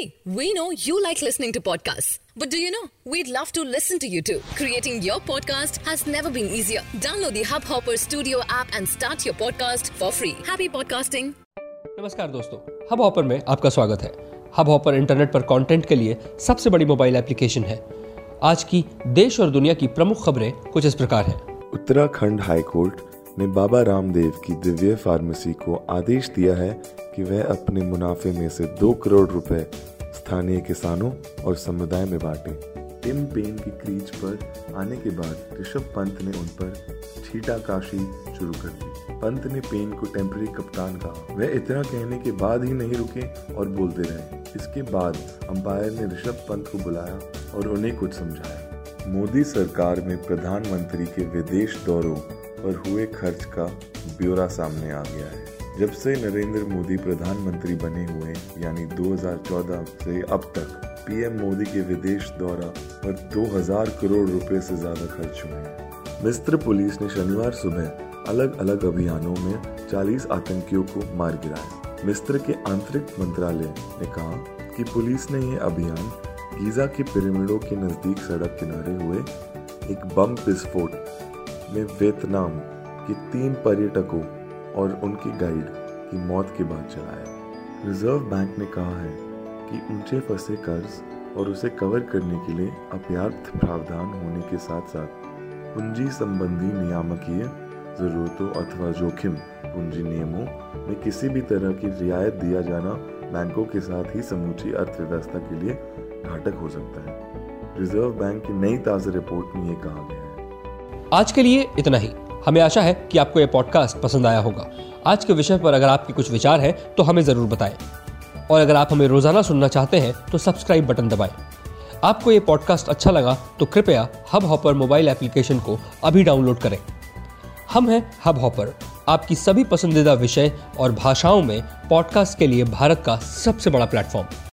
See, we know you like listening to podcasts. But do you know? We'd love to listen to you too. Creating your podcast has never been easier. Download the Hubhopper Studio app and start your podcast for free. Happy podcasting. नमस्कार दोस्तों hub hopper में आपका स्वागत है hub hopper internet पर content के लिए सबसे बड़ी मोबाइल एप्लीकेशन है आज की देश और दुनिया की प्रमुख खबरें कुछ इस प्रकार हैं उत्तराखंड हाईकोर्ट ने बाबा रामदेव की दिव्य फार्मेसी को आदेश दिया है कि वह अपने मुनाफे में से दो करोड़ रुपए स्थानीय किसानों और समुदाय में बांटे। टिम पेन की क्रीज पर आने के बाद ऋषभ पंत ने उन पर छीटा काशी शुरू कर दी। पंत ने पेन को टेम्पररी कप्तान कहा। वह इतना कहने के बाद ही नहीं रुके और बोलते रहे। इसके बाद अंपायर ने ऋषभ पंत को बुलाया और उन्हें कुछ समझाया। मोदी सरकार में प्रधानमंत्री के विदेश दौरों पर हुए खर्च का ब्यौरा सामने आ गया है। जब से नरेंद्र मोदी प्रधानमंत्री बने हुए, यानी 2014 से अब तक, पीएम मोदी के विदेश दौरा पर 2000 करोड़ रुपए से ज़्यादा खर्च हुए हैं। मिस्र पुलिस ने शनिवार सुबह अलग अलग अभियानों में 40 आतंकियों को मार गिराया। मिस्र के आंतरिक मंत्रालय ने कहा कि पुलिस ने यह अभियान गीजा के पिरामिडों के नज़दीक सड़क किनारे हुए एक बम विस्फोट में वियतनाम के तीन पर्यटकों और उनके गाइड की मौत के बाद चलाया। रिज़र्व बैंक ने कहा है कि ऊँचे फंसे कर्ज और उसे कवर करने के लिए अपर्याप्त प्रावधान होने के साथ साथ पूंजी संबंधी नियामकीय जरूरतों अथवा जोखिम, पूंजी नियमों में किसी भी तरह की रियायत दिया जाना बैंकों के साथ ही समूची अर्थव्यवस्था के लिए घाटक हो सकता है। रिज़र्व बैंक की नई ताज़ा रिपोर्ट में ये कहा गया है। आज के लिए इतना ही। हमें आशा है कि आपको यह पॉडकास्ट पसंद आया होगा। आज के विषय पर अगर आपके कुछ विचार हैं तो हमें ज़रूर बताएँ। और अगर आप हमें रोज़ाना सुनना चाहते हैं तो सब्सक्राइब बटन दबाएँ। आपको ये पॉडकास्ट अच्छा लगा तो कृपया हब हॉपर मोबाइल एप्लीकेशन को अभी डाउनलोड करें। हम हैं हब हॉपर आपकी सभी पसंदीदा विषय और भाषाओं में पॉडकास्ट के लिए भारत का सबसे बड़ा प्लेटफॉर्म